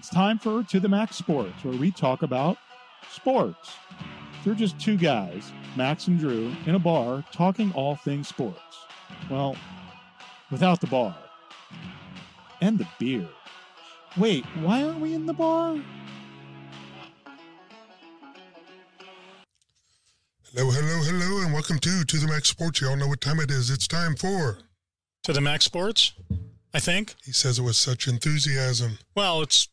It's time for To the Max Sports, where we talk about sports. They're just two guys, Max and Drew, in a bar talking all things sports. Well, without the bar. And the beer. Wait, why aren't we in the bar? Hello, hello, hello, and welcome to To the Max Sports. Y'all know what time it is. It's time for. To the Max Sports, I think. He says it with such enthusiasm. Well, it's.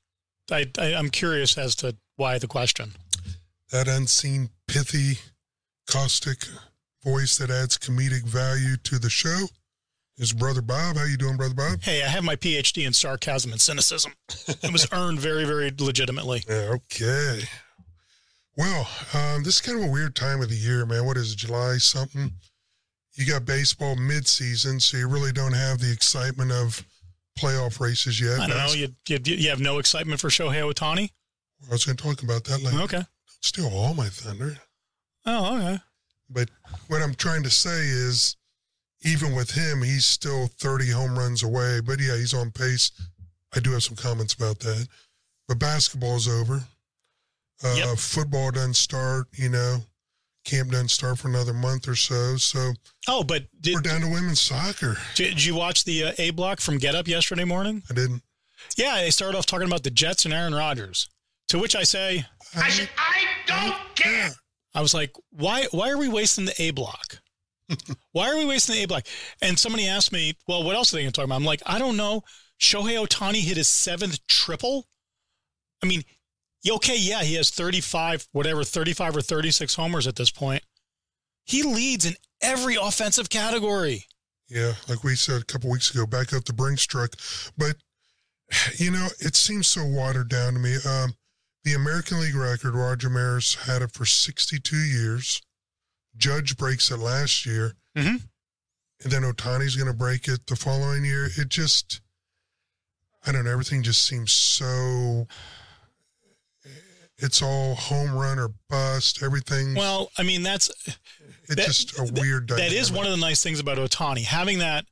I, I I'm curious as to why the question. That unseen, pithy, caustic voice that adds comedic value to the show is Brother Bob. How you doing, Brother Bob? Hey, I have my PhD in sarcasm and cynicism. It was earned very, very legitimately. Yeah, okay. Well, um, this is kind of a weird time of the year, man. What is it, July something? You got baseball mid-season, so you really don't have the excitement of playoff races yet. I don't know. You, you you have no excitement for Shohei Otani? I was going to talk about that later. Okay. Steal all my thunder. Oh, okay. But what I'm trying to say is, even with him, he's still 30 home runs away. But yeah, he's on pace. I do have some comments about that. But basketball's over. Uh, Yep. Football doesn't start, you know. Camp doesn't start for another month or so. So Oh, but did, we're down to women's soccer. did you watch the uh, A block from Get Up yesterday morning? I didn't. Yeah, they started off talking about the Jets and Aaron Rodgers. To which I say, I, said, I don't care. I was like, why why are we wasting the A block? why are we wasting the A block? And somebody asked me, well, what else are they going to talk about? I'm like, I don't know. Shohei Otani hit his seventh triple. I mean, yeah, okay, yeah, he has 35, whatever, 35 or 36 homers at this point. He leads in every offensive category. Yeah, like we said a couple weeks ago, back up the Brinks truck. But you know, it seems so watered down to me. Um, the American League record, Roger Maris had it for 62 years. Judge breaks it last year, Mhm. and then Otani's going to break it the following year. It just, I don't know, everything just seems so. It's all home run or bust. Everything. Well, I mean, that's it's that- just a weird. that is one of the nice things about Otani having that,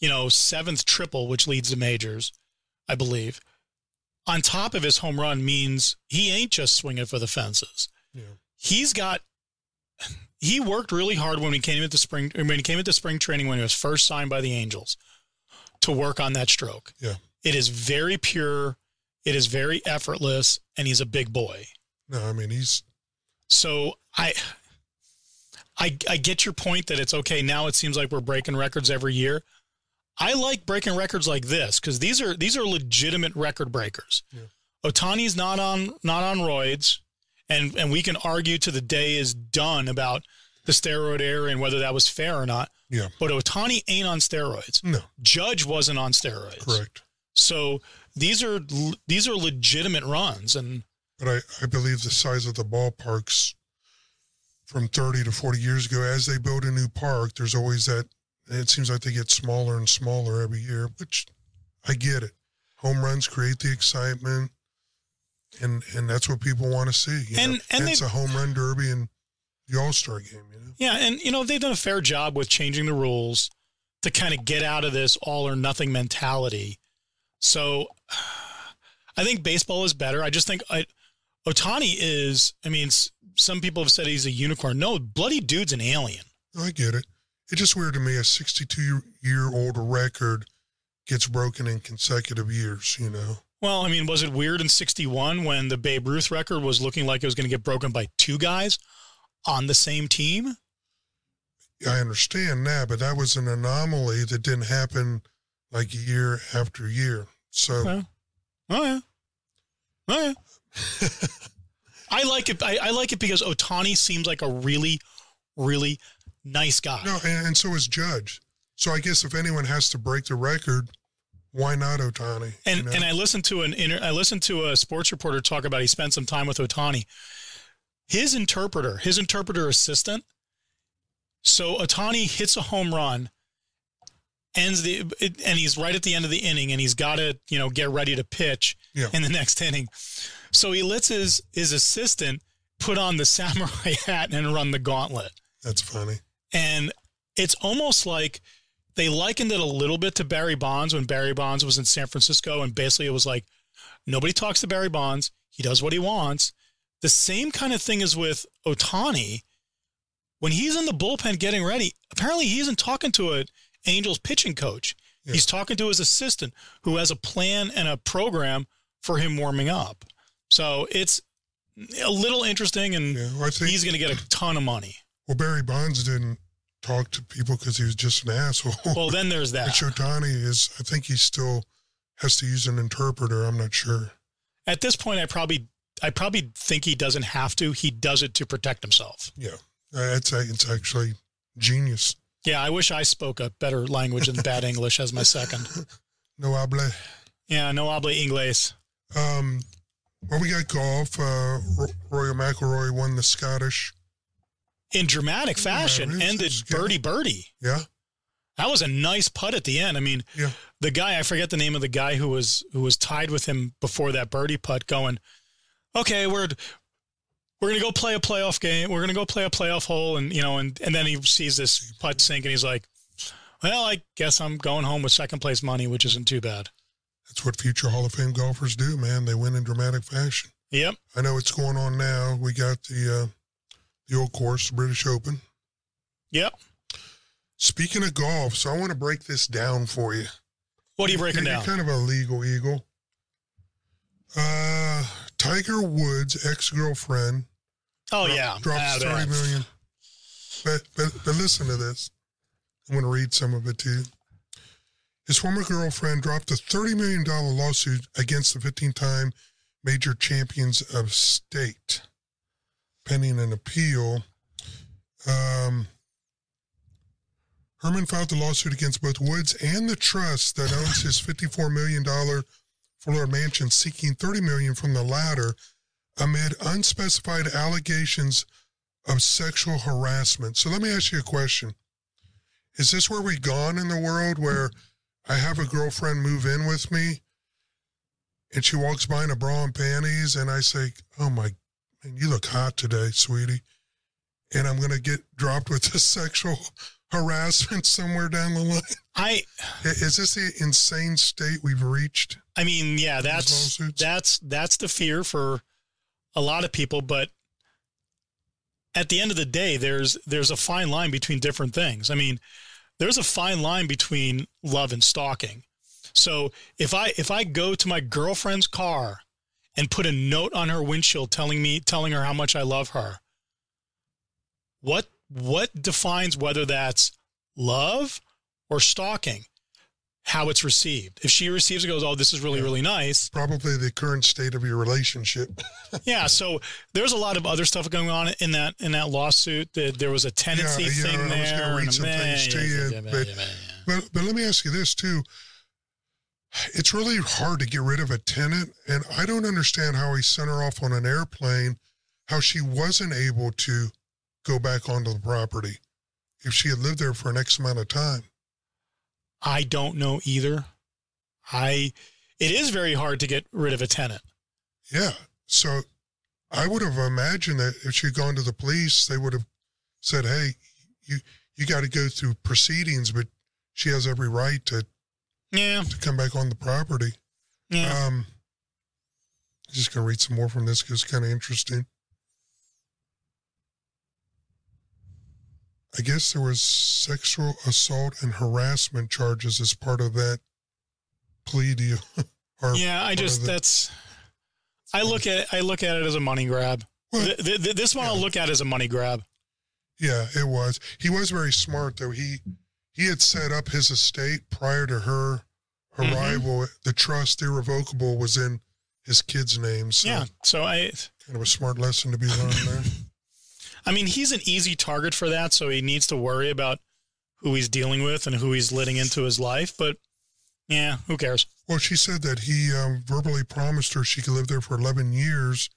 you know, seventh triple, which leads to majors, I believe. On top of his home run means he ain't just swinging for the fences. Yeah. He's got. He worked really hard when he came into spring when he came into spring training when he was first signed by the Angels to work on that stroke. Yeah. It is very pure. It is very effortless, and he's a big boy. No, I mean he's So I, I, I get your point that it's okay. Now it seems like we're breaking records every year. I like breaking records like this because these are these are legitimate record breakers. Yeah. Otani's not on not on roids, and and we can argue to the day is done about the steroid era and whether that was fair or not. yeah, But Otani ain't on steroids. no, Judge wasn't on steroids. correct. So these are these are legitimate runs, and but I, I believe the size of the ballparks from 30 to 40 years ago, as they build a new park, there's always that. It seems like they get smaller and smaller every year, which I get it. Home runs create the excitement, and and that's what people want to see. And- know, and it's a home run derby and the All Star game. You know, Yeah, and you know they've done a fair job with changing the rules to kind of get out of this all or nothing mentality. So I think baseball is better. I just think I, Otani is. I mean, some people have said he's a unicorn. No, bloody dude's an alien. I get it. It's just weird to me. A 62 year old record gets broken in consecutive years. You know. Well, I mean, was it weird in '61 when the Babe Ruth record was looking like it was going to get broken by two guys on the same team? I understand that, but that was an anomaly that didn't happen like year after year. So Okay. Oh yeah. Oh yeah. I like it. I, I like it because Otani seems like a really, really nice guy. no, and, and so is Judge. So I guess if anyone has to break the record, why not Otani? And you know? and I listened to an inter, I listened to a sports reporter talk about he spent some time with Otani. His interpreter, his interpreter assistant. So Otani hits a home run, ends the it, and he's right at the end of the inning, and he's got to you know get ready to pitch Yeah. in the next inning. So he lets his his assistant put on the samurai hat and run the gauntlet. That's funny. And it's almost like they likened it a little bit to Barry Bonds when Barry Bonds was in San Francisco. And basically it was like, Nobody talks to Barry Bonds. He does what he wants. The same kind of thing is with Otani When he's in the bullpen getting ready, apparently he isn't talking to an Angels pitching coach. Yeah. He's talking to his assistant who has a plan and a program for him warming up. So it's a little interesting, and Yeah, well, think he's going to get a ton of money. well Barry Bonds didn't talk to people because he was just an asshole. Well, then there's that. Which Otani is, I think he still has to use an interpreter. I'm not sure. At this point, I probably, I probably think he doesn't have to. He does it to protect himself. Yeah, uh, it's it's actually genius. Yeah, I wish I spoke a better language than bad English as my second. No hable. Yeah, no habla inglés. Um, well, we got golf. Uh, Rory McIlroy won the Scottish. In dramatic fashion, Yeah, ended birdie birdie. Yeah, That was a nice putt at the end. I mean, Yeah. the guy I forget the name of the guy who was who was tied with him before that birdie putt, going, okay, we're we're gonna go play a playoff game. We're gonna go play a playoff hole, and you know, and and then he sees this putt sink, and he's like, well, I guess I'm going home with second place money, which isn't too bad. that's what future Hall of Fame golfers do, man. They win in dramatic fashion. Yep. I know it's going on now. We got the uh, the old course, the British Open. Yep. Speaking of golf, so I want to break this down for you. What are you breaking You're down? kind of a legal eagle. Uh, Tiger Woods' ex girlfriend Oh yeah. drops thirty million. But, but but listen to this. I'm going to read some of it to you. His former girlfriend dropped a thirty million dollar lawsuit against the 15-time major champions of state, pending an appeal. Um, Herman filed the lawsuit against both Woods and the trust that owns his $54 million Florida mansion, seeking 30 million from the latter amid unspecified allegations of sexual harassment. So let me ask you a question. Is this where we've gone in the world where I have a girlfriend move in with me and she walks by in a bra and panties and I say, Oh my, man, you look hot today, sweetie. And I'm going to get dropped with the sexual harassment somewhere down the line. I- Is this the insane state we've reached? I mean, yeah, that's that's that's the fear for a lot of people, but at the end of the day, there's there's a fine line between different things. I mean, there's a fine line between love and stalking. So if I if I go to my girlfriend's car and put a note on her windshield telling me telling her how much I love her, what what defines whether that's love or stalking? How it's received. If she receives it, goes, "Oh, this is really really nice." Probably the current state of your relationship. Yeah, so there's a lot of other stuff going on in that in that lawsuit. There, there was a tenancy Yeah, yeah, thing I was there. gonna read some things to yeah, you, yeah, yeah, but- yeah, yeah. But but let me ask you this too. It's really hard to get rid of a tenant, and I don't understand how he sent her off on an airplane, how she wasn't able to go back onto the property if she had lived there for an X amount of time. I don't know either. I it is very hard to get rid of a tenant. Yeah. So I would have imagined that if she'd gone to the police, they would have said, Hey, you you got to go through proceedings, but she has every right to, Yeah, to come back on the property. yeah. Um, I'm just going to read some more from this because it's kind of interesting. I guess there was sexual assault and harassment charges as part of that plea deal. yeah, I just that's I look at it, I look at it as a money grab. Well, Th- th- th- this one I'll look at as a money grab. yeah, it was. He was very smart though. He he had set up his estate prior to her Mhm. arrival. The trust irrevocable was in his kid's name. So Yeah, so I kind of a smart lesson to be learned there. I mean, he's an easy target for that, so he needs to worry about who he's dealing with and who he's letting into his life. But yeah, who cares? Well, she said that he um, verbally promised her she could live there for 11 years,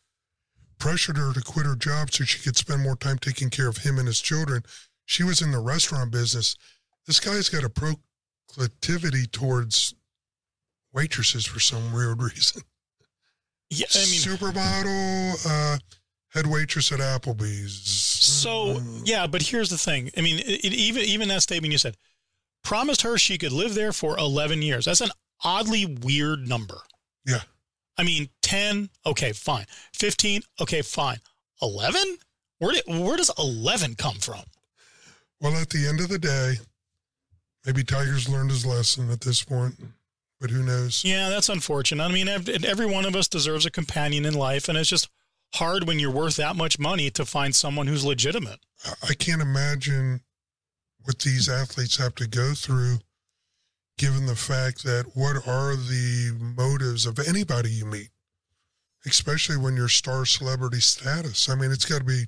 pressured her to quit her job so she could spend more time taking care of him and his children. She was in the restaurant business. This guy's got a proclivity towards waitresses for some weird reason. Yeah, I mean, Supermodel, uh, head waitress at Applebee's. so yeah, but here's the thing. I mean, it, it- even even that statement you said promised her she could live there for 11 years. That's an oddly weird number. Yeah. I mean, 10, okay, fine. 15, okay, fine. 11? Where, did, where does 11 come from? Well, at the end of the day, maybe Tiger's learned his lesson at this point, but who knows? Yeah, that's unfortunate. I mean, every one of us deserves a companion in life, and it's just hard when you're worth that much money to find someone who's legitimate. I can't imagine what these athletes have to go through given the fact that what are the motives of anybody you meet, especially when you're star celebrity status? I mean, it's got to be.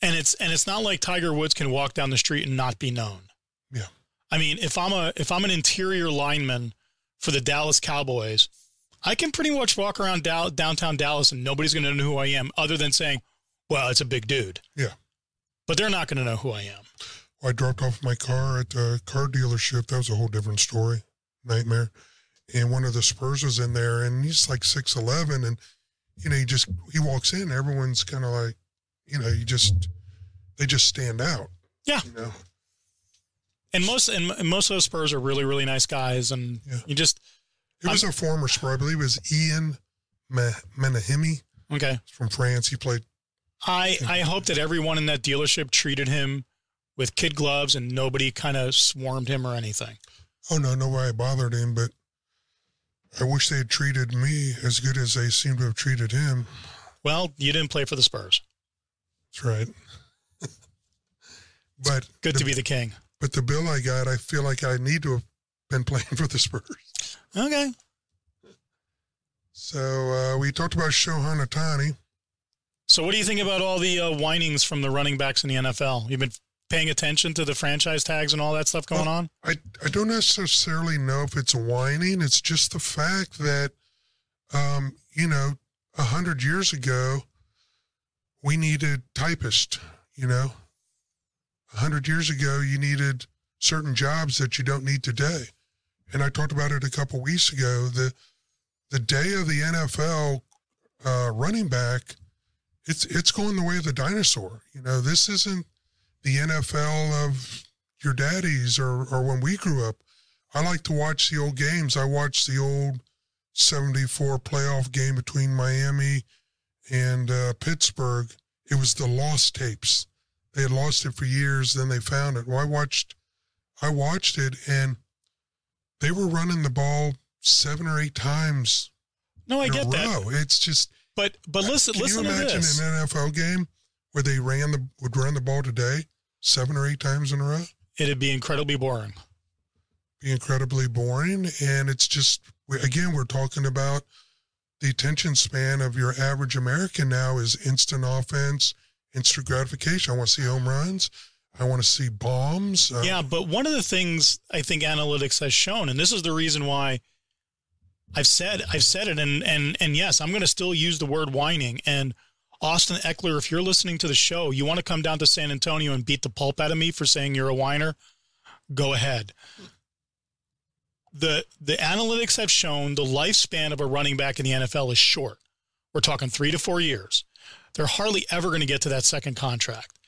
And it's and it's not like Tiger Woods can walk down the street and not be known. Yeah. I mean, if I'm a if I'm an interior lineman for the Dallas Cowboys, I can pretty much walk around downtown Dallas and nobody's going to know who I am, other than saying, "Well, it's a big dude." Yeah. But they're not going to know who I am. I dropped off my car at a car dealership. That was a whole different story. Nightmare. And one of the Spurs was in there and he's like 6'11 and, you know, he just, he walks in. Everyone's kind of like, you know, you just, they just stand out. Yeah. You know? And most, and most of those Spurs are really, really nice guys. And yeah. you just, it was I'm, a former Spur. I believe it was Ian Mahinmi. Okay. From France. He played. I, I hope that everyone in that dealership treated him with kid gloves and nobody kind of swarmed him or anything. Oh no, nobody bothered him, but I wish they had treated me as good as they seem to have treated him. Well, you didn't play for the Spurs. That's right. but good the, to be the king. But the bill I got, I feel like I need to have been playing for the Spurs. Okay. So uh, we talked about Shohei Ohtani. So what do you think about all the uh, whinings from the running backs in the NFL? You've been paying attention to the franchise tags and all that stuff going well, on? I, I don't necessarily know if it's whining. It's just the fact that, um, you know, a hundred years ago, we needed typists, you know, a hundred years ago, you needed certain jobs that you don't need today. And I talked about it a couple weeks ago. The, the day of the NFL uh, running back, it's, it's going the way of the dinosaur. You know, this isn't, the NFL of your daddies or, or when we grew up. I like to watch the old games. I watched the old 74 playoff game between Miami and uh, Pittsburgh. It was the lost tapes. They had lost it for years, then they found it. Well, I watched I watched it and they were running the ball seven or eight times. No, I get that. It's just but but listen, can listen you imagine an NFL game where they ran the would run the ball today seven or eight times in a row? It'd be incredibly boring. Be incredibly boring, and it's just again we're talking about the attention span of your average American now is instant offense, instant gratification. I want to see home runs. I want to see bombs. Uh, yeah, but one of the things I think analytics has shown, and this is the reason why I've said I've said it, and and and yes, I'm going to still use the word whining and Austin Ekeler, if you're listening to the show, you want to come down to San Antonio and beat the pulp out of me for saying you're a whiner, go ahead. The the analytics have shown the lifespan of a running back in the NFL is short. We're talking 3 to 4 years. They're hardly ever going to get to that second contract.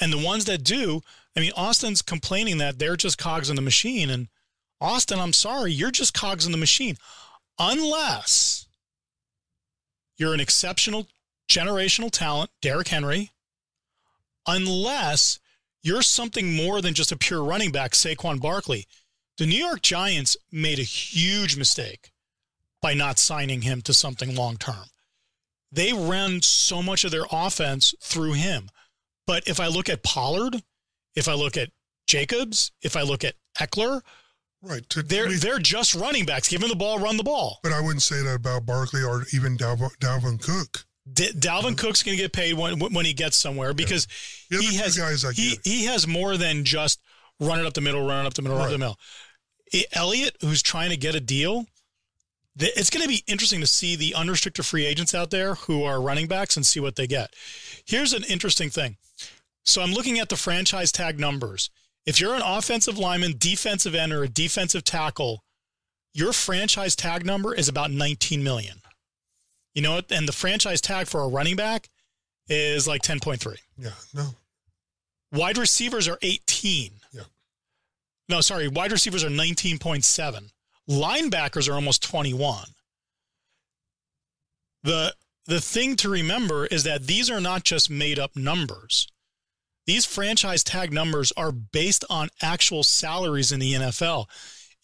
And the ones that do, I mean Austin's complaining that they're just cogs in the machine and Austin, I'm sorry, you're just cogs in the machine. Unless you're an exceptional generational talent, Derrick Henry, unless you're something more than just a pure running back, Saquon Barkley. The New York Giants made a huge mistake by not signing him to something long term. They ran so much of their offense through him. But if I look at Pollard, if I look at Jacobs, if I look at Ekeler, right, to, they're we, they're just running backs. Give him the ball, run the ball. But I wouldn't say that about Barkley or even Dalvin, Dalvin Cook. D- Dalvin Cook's going to get paid when when he gets somewhere because yeah. he has guys he, he has more than just running up the middle, running up the middle, right. running up the middle. Elliott, who's trying to get a deal, it's going to be interesting to see the unrestricted free agents out there who are running backs and see what they get. Here's an interesting thing. So I'm looking at the franchise tag numbers. If you're an offensive lineman, defensive end, or a defensive tackle, your franchise tag number is about 19 million. You know what? And the franchise tag for a running back is like 10.3. Yeah, no. Wide receivers are 18. Yeah. No, sorry, wide receivers are 19.7. Linebackers are almost 21. the the thing to remember is that these are not just made up numbers. These franchise tag numbers are based on actual salaries in the NFL.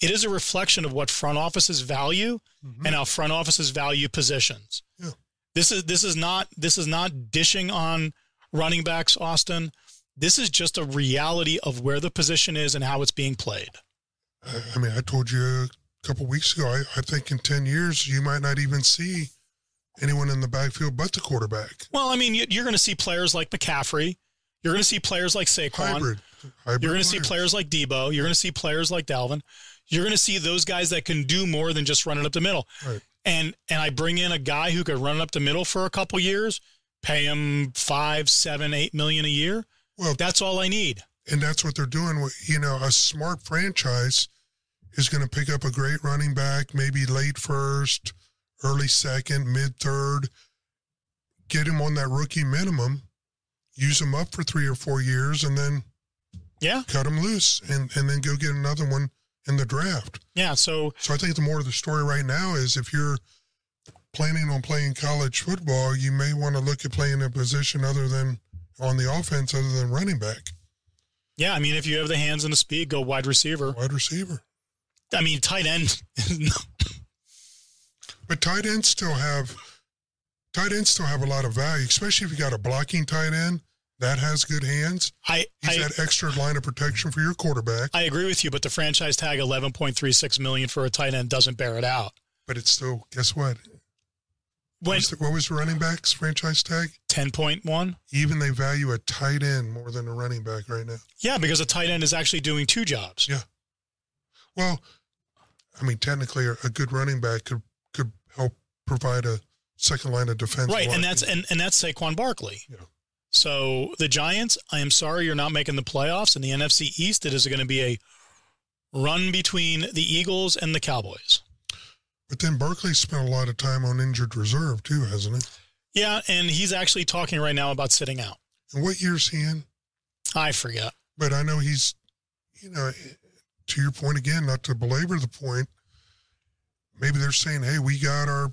It is a reflection of what front offices value Mhm. and how front offices value positions. Yeah. This is this is not this is not dishing on running backs, Austin. This is just a reality of where the position is and how it's being played. I mean, I told you a couple weeks ago. I, I think in ten years you might not even see anyone in the backfield but the quarterback. Well, I mean, you- you're going to see players like McCaffrey. You're going to see players like Saquon. Hybrid. Hybrid You're going to see players. like Deebo. You're going to see players like Dalvin. You're going to see those guys that can do more than just running up the middle. Right. And and I bring in a guy who could run it up the middle for a couple years, pay him five, seven, eight million a year. Well, That's all I need. and that's what they're doing. with- You know, a smart franchise is going to pick up a great running back, maybe late first, early second, mid third, get him on that rookie minimum, use him up for three or four years, and then Yeah. cut him loose, and and then go get another one in the draft. Yeah. So So I think the more of the story right now is if you're planning on playing college football, you may want to look at playing a position other than on the offense, other than running back, yeah, I mean, if you have the hands and the speed, go wide receiver. wide receiver. I mean, tight end. But tight ends still have tight ends still have a lot of value, especially if you got a blocking tight end that has good hands. I He's I, that extra line of protection for your quarterback, I agree with you, but the franchise tag eleven point three six million for a tight end doesn't bear it out. but it's still guess what? When What was the, what was the running back's franchise tag? ten point one. Even they value a tight end more than a running back right now. Yeah, because a tight end is actually doing two jobs. Yeah. Well, I mean, technically, a a good running back could could help provide a second line of defense. right, and that's and, and that's Saquon Barkley. Yeah. So the Giants, I am sorry you're not making the playoffs in the NFC East. It is going to be a run between the Eagles and the Cowboys. But then Barkley spent a lot of time on injured reserve too, hasn't he? Yeah, and he's actually talking right now about sitting out. And what year's he in? I forget. But I know he's, you know, to your point again, not to belabor the point. Maybe they're saying, "Hey, we got our,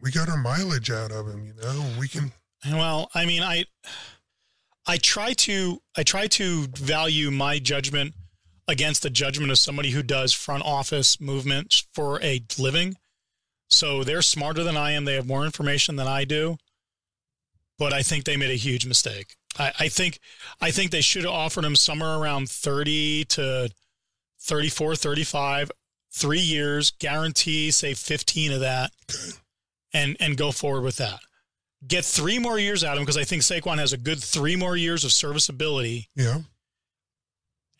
we got our mileage out of him. You know, we can." Well, I mean, I I try to I try to value my judgment against the judgment of somebody who does front office movements for a living. So they're smarter than I am. They have more information than I do. But I think they made a huge mistake. I, I think I think they should have offered him somewhere around 30 to 34, 35, three years, guarantee, say 15 of that, and and go forward with that get three more years out of him because I think Saquon has a good three more years of serviceability, Yeah.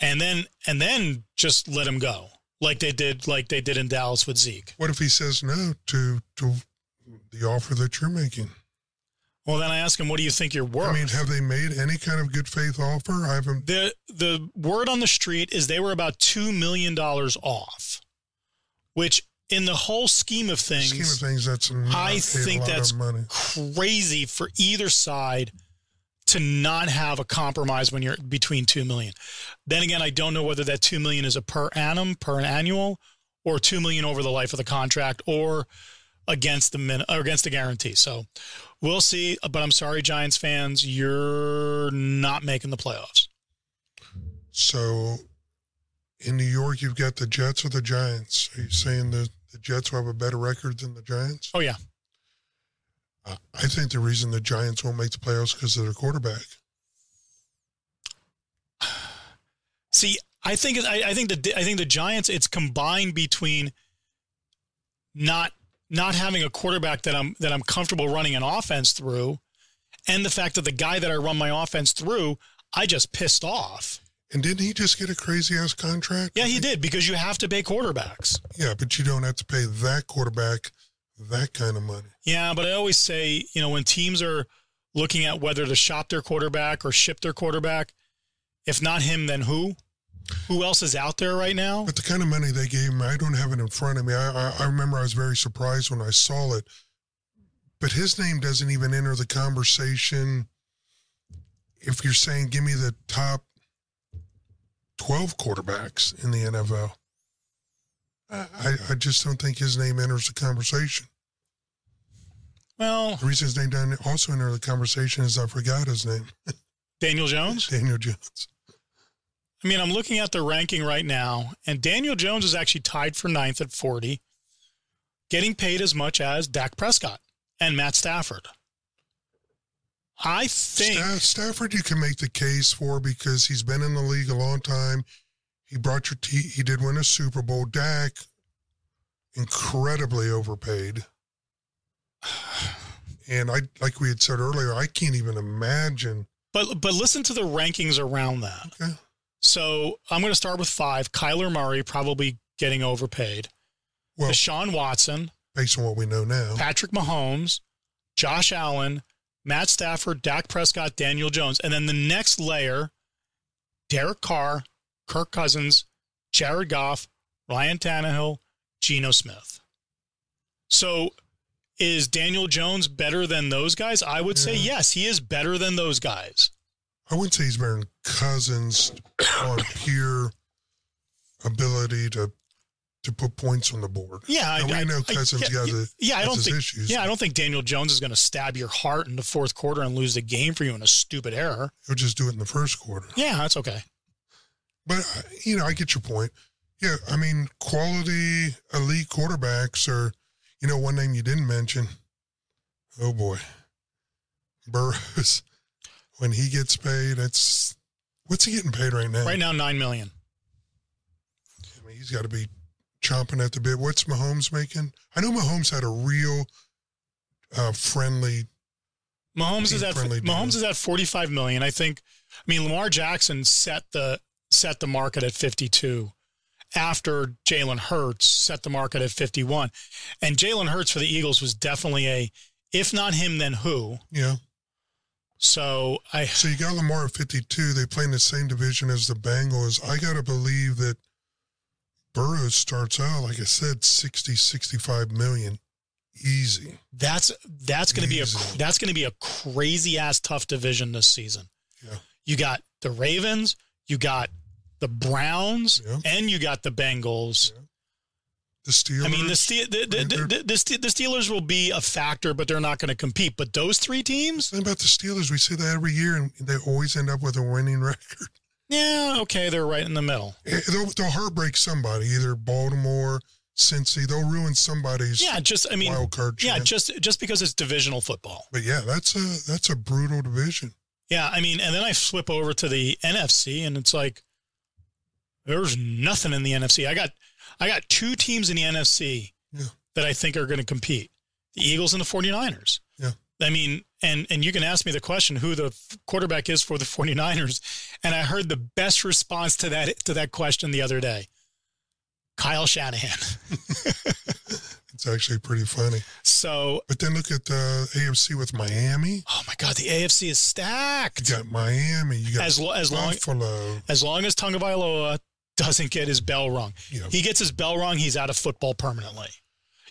and then and then just let him go like they did like they did in Dallas with Zeke. What if he says no to to the offer that you're making? Well, then I ask him, "What do you think you're worth?" I mean, have they made any kind of good faith offer? I haven't. the the word on the street is they were about two million dollars off, which in the whole scheme of things, Scheme of things, that's I think that's crazy for either side to not have a compromise when you're between 2 million. Then again, I don't know whether that 2 million is a per annum, per annual or 2 million over the life of the contract or against the min or against the guarantee. So we'll see, but I'm sorry Giants fans, you're not making the playoffs. So, in New York, you've got the Jets or the Giants. Are you saying that the Jets will have a better record than the Giants? Oh yeah. Uh, I think the reason the Giants won't make the playoffs because of their quarterback. See, I think I, I think the I think the Giants it's combined between not not having a quarterback that I'm that I'm comfortable running an offense through, and the fact that the guy that I run my offense through, I just pissed off. And didn't he just get a crazy ass contract? Yeah, he did because you have to pay quarterbacks. Yeah, but you don't have to pay that quarterback that kind of money. Yeah, but I always say, you know, when teams are looking at whether to shop their quarterback or ship their quarterback, if not him, then who? Who else is out there right now? But the kind of money they gave me, I don't have it in front of me. I, I, I remember I was very surprised when I saw it. But his name doesn't even enter the conversation. If you're saying, give me the top 12 quarterbacks in the NFL, I, I just don't think his name enters the conversation. Well, The reason his name down also enter the conversation is I forgot his name, Daniel Jones. Daniel Jones. I mean, I'm looking at the ranking right now, and Daniel Jones is actually tied for ninth at 40, getting paid as much as Dak Prescott and Matt Stafford. I think Sta- Stafford, you can make the case for because he's been in the league a long time. He brought your he did win a Super Bowl. Dak, incredibly overpaid. And I, like we had said earlier, I can't even imagine. But but listen to the rankings around that. Okay. So I'm going to start with five. Kyler Murray probably getting overpaid. Well, Deshaun Watson, based on what we know now, Patrick Mahomes, Josh Allen, Matt Stafford, Dak Prescott, Daniel Jones, and then the next layer: Derek Carr, Kirk Cousins, Jared Goff, Ryan Tannehill, Geno Smith. So. Is Daniel Jones better than those guys? I would say yes, he is better than those guys. I wouldn't say he's better than Cousins on pure ability to to put points on the board. Yeah, I, we know Cousins yeah, got the- yeah, I don't think. issues. Yeah, I don't think Daniel Jones is going to stab your heart in the fourth quarter and lose the game for you in a stupid error. He'll just do it in the first quarter. Yeah, that's okay. But uh, you know, I get your point. Yeah, I mean, quality elite quarterbacks are. You know, one name you didn't mention. Oh boy, Burrows. When he gets paid, it's what's he getting paid right now? Right now, nine million. I mean, he's got to be chomping at the bit. What's Mahomes making? I know Mahomes had a real uh, friendly. Mahomes is at Friendly deal. Mahomes is at forty five million. I think. I mean, Lamar Jackson set the set the market at fifty two. After Jalen Hurts set the market at fifty one, and Jalen Hurts for the Eagles was definitely a, if not him, then who? Yeah. So I So you got Lamar at 52. They play in the same division as the Bengals. I got to believe that Burrows starts out, like I said, 60, 65 million. Easy. That's that's going to be a that's going to be a crazy ass tough division this season. Yeah. You got the Ravens, you got the Browns, Yeah. and you got the Bengals. The Steelers. I mean, the, Ste- the, the, the, the, the, the Steelers will be a factor, but they're not going to compete. But those three teams, Think about the Steelers. We say that every year, and they always end up with a winning record. yeah, okay, they're right in the middle. Eh, They'll, they'll heartbreak somebody, either Baltimore, Cincy. They'll ruin somebody's Yeah, just I mean, wild card yeah, just just because it's divisional football. but yeah, that's a that's a brutal division. Yeah, I mean, and then I flip over to the NFC, and it's like there's nothing in the NFC. I got I got two teams in the NFC Yeah. that I think are going to compete: the Eagles and the 49ers. Yeah. I mean, and and you can ask me the question who the quarterback is for the 49ers, and I heard the best response to that to that question the other day. Kyle Shanahan. It's actually pretty funny. So, But then look at the AFC with Miami. oh my God, the AFC is stacked. You got Miami. You got As lo- as long as long as Tagovailoa doesn't get his bell rung. Yeah. He gets his bell rung, he's out of football permanently.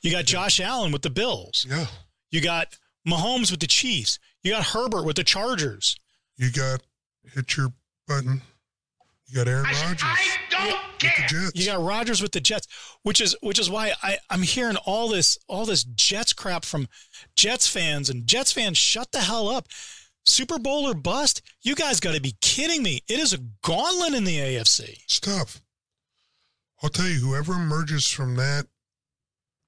You got Josh Allen with the Bills. Yeah. You got Mahomes with the Chiefs. You got Herbert with the Chargers. You got hit your button. You got Aaron Rodgers I don't with the Jets. You got Rodgers with the Jets, which is which is why I, I'm hearing all this all this Jets crap from Jets fans and Jets fans. Shut the hell up. Super Bowl or bust? You guys got to be kidding me. It is a gauntlet in the AFC. stuff. I'll tell you, whoever emerges from that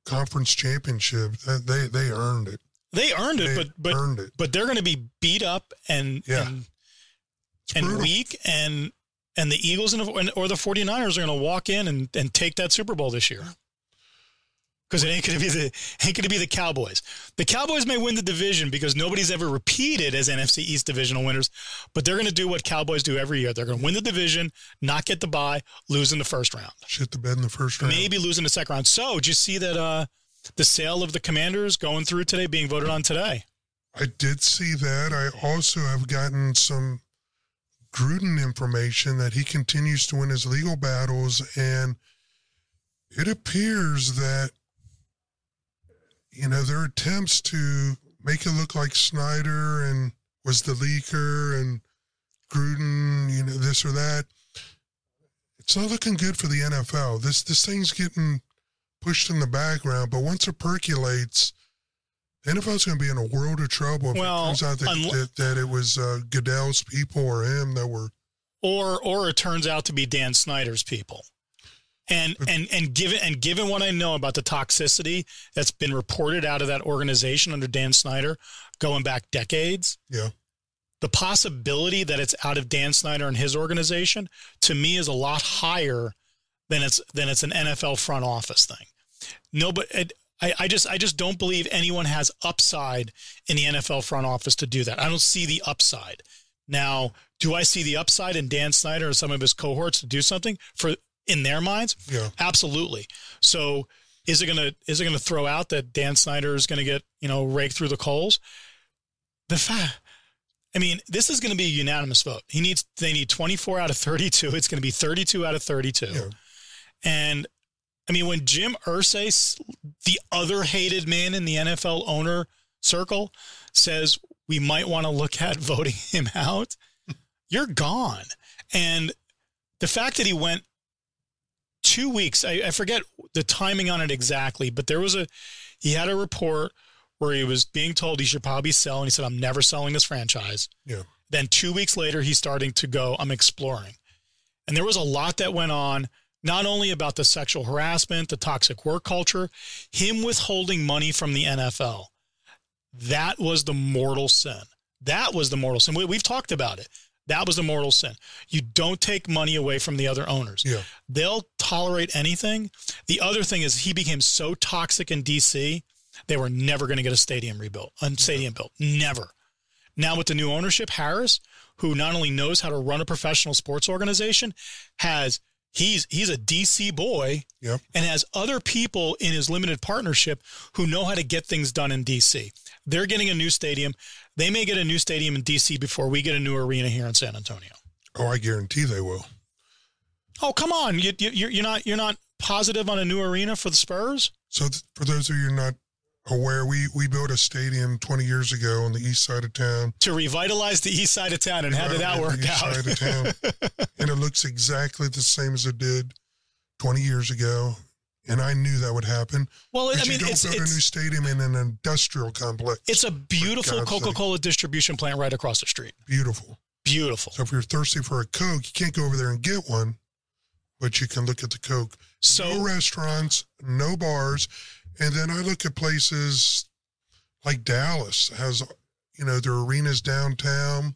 conference championship, they they earned it. They earned it, They but but earned it. but they're going to be beat up and Yeah. and, and weak and and the Eagles and or the 49ers are going to walk in and, and take that Super Bowl this year. Because it ain't going to be the ain't going to be the Cowboys. The Cowboys may win the division because nobody's ever repeated as NFC East divisional winners, but they're going to do what Cowboys do every year. They're going to win the division, not get the bye, lose in the first round, Shit the bed in the first round. maybe lose in the second round. So, did you see that uh, the sale of the Commanders going through today, being voted on today? I did see that. I also have gotten some Gruden information that he continues to win his legal battles, and it appears that you know their attempts to make it look like Snyder and was the leaker and Gruden, you know, this or that. It's not looking good for the NFL. This this thing's getting pushed in the background, but once it percolates, the NFL's going to be in a world of trouble if Well, it turns out that, that, that it was uh, Goodell's people or him that were. or or it turns out to be Dan Snyder's people. Mm-hmm. And and and given and given what I know about the toxicity that's been reported out of that organization under Dan Snyder going back decades, Yeah. the possibility that it's out of Dan Snyder and his organization to me is a lot higher than it's than it's an NFL front office thing. No, but it, I, I just I just don't believe anyone has upside in the NFL front office to do that. I don't see the upside. Now, do I see the upside in Dan Snyder or some of his cohorts to do something for in their minds? Yeah. Absolutely. So is it gonna is it gonna throw out that Dan Snyder is gonna get you know raked through the coals? The fact, I mean, this is gonna be a unanimous vote. He needs they need 24 out of 32. It's gonna be 32 out of 32. Yeah. And I mean, when Jim Irsay, the other hated man in the NFL owner circle, says we might want to look at voting him out, you're gone. And the fact that he went two weeks, I, I forget the timing on it exactly, but there was a, he had a report where he was being told he should probably sell, and he said, I'm never selling this franchise. Yeah. Then two weeks later, he's starting to go, I'm exploring. And there was a lot that went on, not only about the sexual harassment, the toxic work culture, him withholding money from the NFL. That was the mortal sin. That was the mortal sin. We, we've talked about it. That was a mortal sin. You don't take money away from the other owners. Yeah. They'll tolerate anything. The other thing is he became so toxic in DC, they were never going to get a stadium rebuilt, a stadium built. Never. Now with the new ownership, Harris, who not only knows how to run a professional sports organization, has he's he's a DC boy Yep. and has other people in his limited partnership who know how to get things done in DC. They're getting a new stadium. They may get a new stadium in DC before we get a new arena here in San Antonio. Oh, I guarantee they will. Oh, come on. You, you, you're you're not you're not positive on a new arena for the Spurs? So, th- for those of you not aware, we, we built a stadium 20 years ago on the east side of town. To revitalize the east side of town, and how did that work out? Side of town. and it looks exactly the same as it did 20 years ago. And I knew that would happen. well, I mean, you don't it's build a new stadium in an industrial complex. it's a beautiful Coca-Cola distribution plant right across the street. beautiful. Beautiful. So if you're thirsty for a Coke, you can't go over there and get one, but you can look at the Coke. So no restaurants, no bars. And then I look at places like Dallas has, you know, their arenas downtown.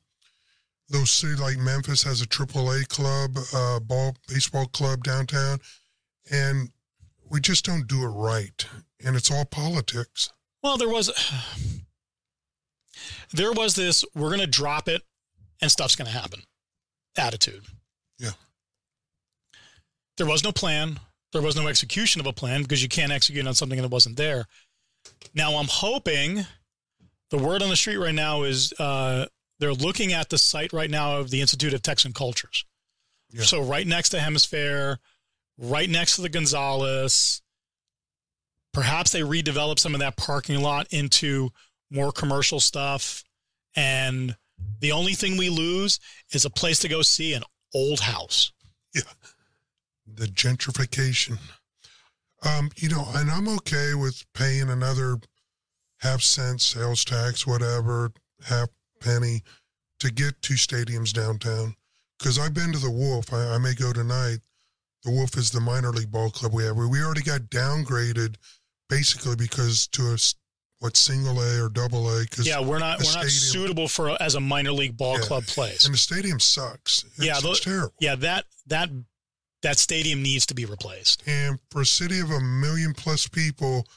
Those cities like Memphis has a AAA club, uh, ball baseball club downtown, and we just don't do it right. And it's all politics. Well, there was there was this we're going to drop it and stuff's going to happen attitude. Yeah. There was no plan. There was no execution of a plan because you can't execute on something that wasn't there. Now I'm hoping the word on the street right now is uh, they're looking at the site right now of the Institute of Texan Cultures. Yeah. So right next to Hemisfair, right next to the Gonzales. Perhaps they redevelop some of that parking lot into more commercial stuff. And the only thing we lose is a place to go see an old house. Yeah. the gentrification. Um, you know, and I'm okay with paying another half cent sales tax, whatever, half penny to get two stadiums downtown. Because I've been to the Wolff. I, I may go tonight. The Wolff is the minor league ball club we have. We we already got downgraded basically because to a what single A or double A. Cause, Yeah, we're not the we're not suitable for as a minor league ball Yeah. club place. and the stadium sucks. It's, Yeah, tho- it's terrible. Yeah, that that that stadium needs to be replaced. And for a city of a million plus people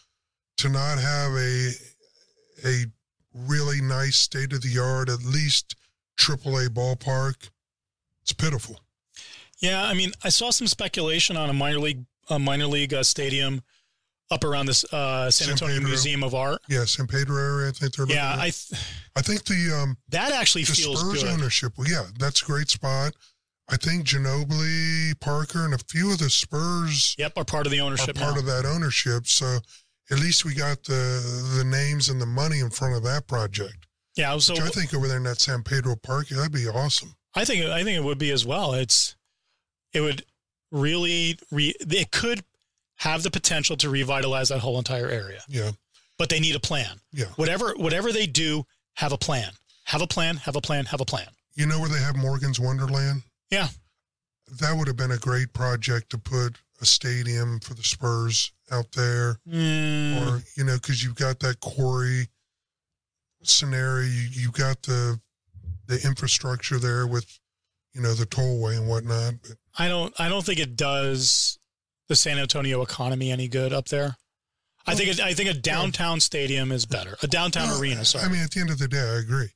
to not have a a really nice state of the art, at least AAA ballpark, it's pitiful. Yeah, I mean, I saw some speculation on a minor league a minor league uh, stadium up around this uh, San Antonio. Museum of Art. Yeah, San Pedro area. I think they're. Yeah. I th- I think the um that actually the feels Spurs good. ownership. Well, yeah, that's a great spot. I think Ginobili, Parker, and a few of the Spurs Yep, are part of the ownership. are part now. of that ownership. So at least we got the the names and the money in front of that project. yeah, so Which I think over there in that San Pedro Park, that'd be awesome. I think I think it would be as well. It's it would really re, it could have the potential to revitalize that whole entire area. Yeah. but they need a plan. Yeah. Whatever whatever they do, have a plan. Have a plan. Have a plan. Have a plan. You know where they have Morgan's Wonderland? Yeah. That would have been a great project to put a stadium for the Spurs out there, Mm, or you know, because you've got that quarry scenario. You you got the the infrastructure there with you know the tollway and whatnot. But I don't I don't think it does the San Antonio economy any good up there. I think it, I think a downtown stadium is better. A downtown Well, arena. Sorry. I mean, at the end of the day, I agree.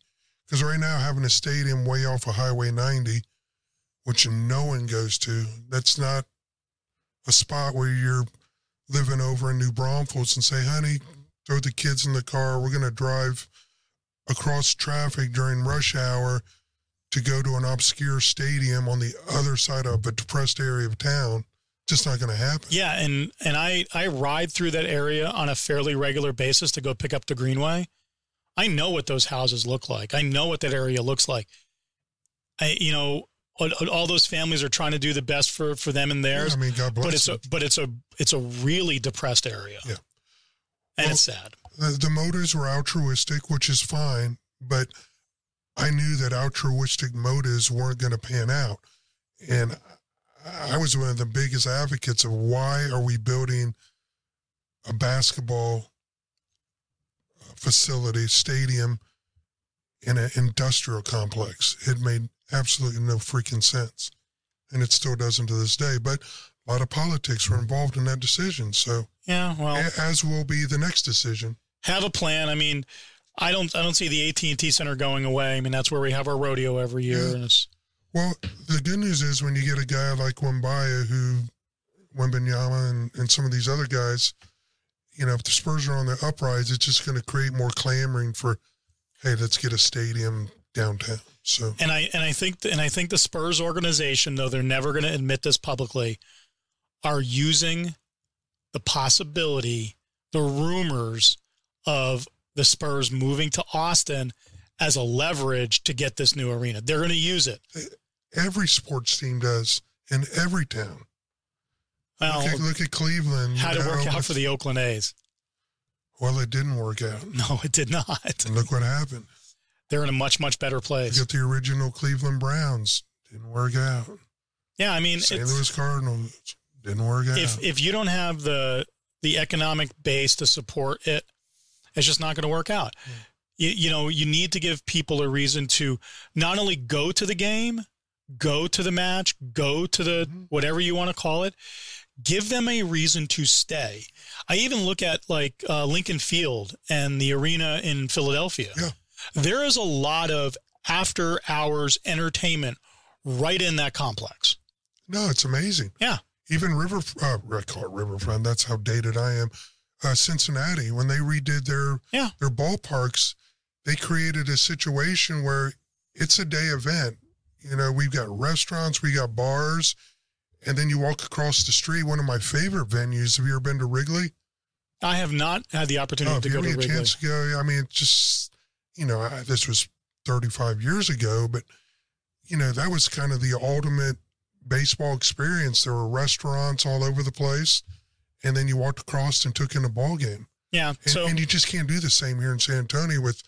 Because right now, having a stadium way off of Highway 90, which no one goes to, that's not a spot where you're living over in New Braunfels and say, honey, throw the kids in the car. We're going to drive across traffic during rush hour to go to an obscure stadium on the other side of a depressed area of town. Just not going to happen. Yeah, and and I I ride through that area on a fairly regular basis to go pick up the Greenway. I know what those houses look like. I know what that area looks like. I you know all, all those families are trying to do the best for for them and Yeah, theirs, I mean, God bless but it's them. a but it's a it's a really depressed area. Yeah. and Well- it's sad. the, the motives were altruistic, which is fine, but I knew that altruistic motives weren't going to pan out. And I was one of the biggest advocates of why are we building a basketball facility, stadium in an industrial complex? It made absolutely no freaking sense. And it still doesn't to this day. But a lot of politics were involved in that decision. So, Yeah, well, as will be the next decision. have a plan. I mean, I don't I don't see the AT and T Center going away. I mean, that's where we have our rodeo every year, Yeah. and it's Well, the good news is when you get a guy like Wembaya who, Wembanyama and, and some of these other guys, you know, if the Spurs are on the uprise, it's just going to create more clamoring for, hey, let's get a stadium downtown. So, and I and I think and I think the Spurs organization, though they're never going to admit this publicly, are using the possibility, the rumors of the Spurs moving to Austin as a leverage to get this new arena. They're going to use it. every sports team does in every town. Well, look, at, look at Cleveland. how did it work out for the Oakland A's? Well, it didn't work out. No, it did not. And look what happened. They're in a much much better Look place. at the original Cleveland Browns. Didn't work out. Yeah, I mean, St. Louis Cardinals. Didn't work out. if if you don't have the the economic base to support it, it's just not going to work out. You, you know, you need to give people a reason to not only go to the game, go to the match, go to the Mhm. whatever you want to call it. Give them a reason to stay. I even look at like uh, Lincoln Field and the arena in Philadelphia. Yeah. There is a lot of after hours entertainment right in that complex. No, it's amazing. Yeah. Even River, uh, I call it Riverfront. That's how dated I am. Uh, Cincinnati, when they redid their Yeah. their ballparks, they created a situation where it's a day event. You know, we've got restaurants, we got bars, and then you walk across the street. One of my favorite venues. Have you ever been to Wrigley? I have not had the opportunity Oh, to go to a Wrigley. chance to go, I mean, just you know, I, this was 35 years ago, but you know, that was kind of the ultimate baseball experience. There were restaurants all over the place, and then you walked across and took in a ball game. Yeah. And, So and you just can't do the same here in San Antonio with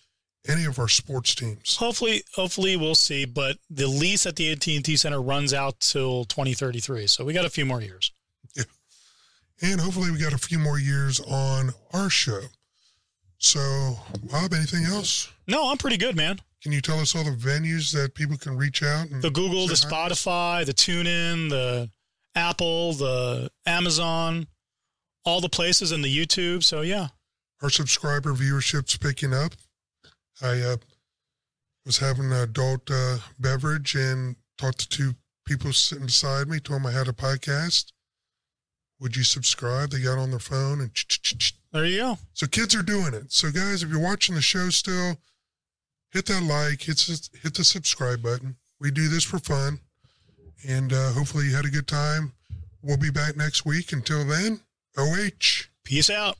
any of our sports teams. hopefully, hopefully we'll see. But the lease at the AT and T Center runs out till 2033, so we got a few more years. Yeah, And hopefully, we got a few more years on our show. So, Bob, anything else? No, I'm pretty good, man. Can you tell us all the venues that people can reach out? And The Google, the hi? Spotify, the TuneIn, the Apple, the Amazon, all the places, and the YouTube. So yeah, our subscriber viewership's picking up. I uh, was having an adult uh, beverage and talked to two people sitting beside me, told them I had a podcast. Would you subscribe? They got on their phone and there you go. so kids are doing it. So guys, if you're watching the show still, hit that like, hit hit the subscribe button. We do this for fun, and uh, hopefully you had a good time. We'll be back next week. Until then, OH. Peace out.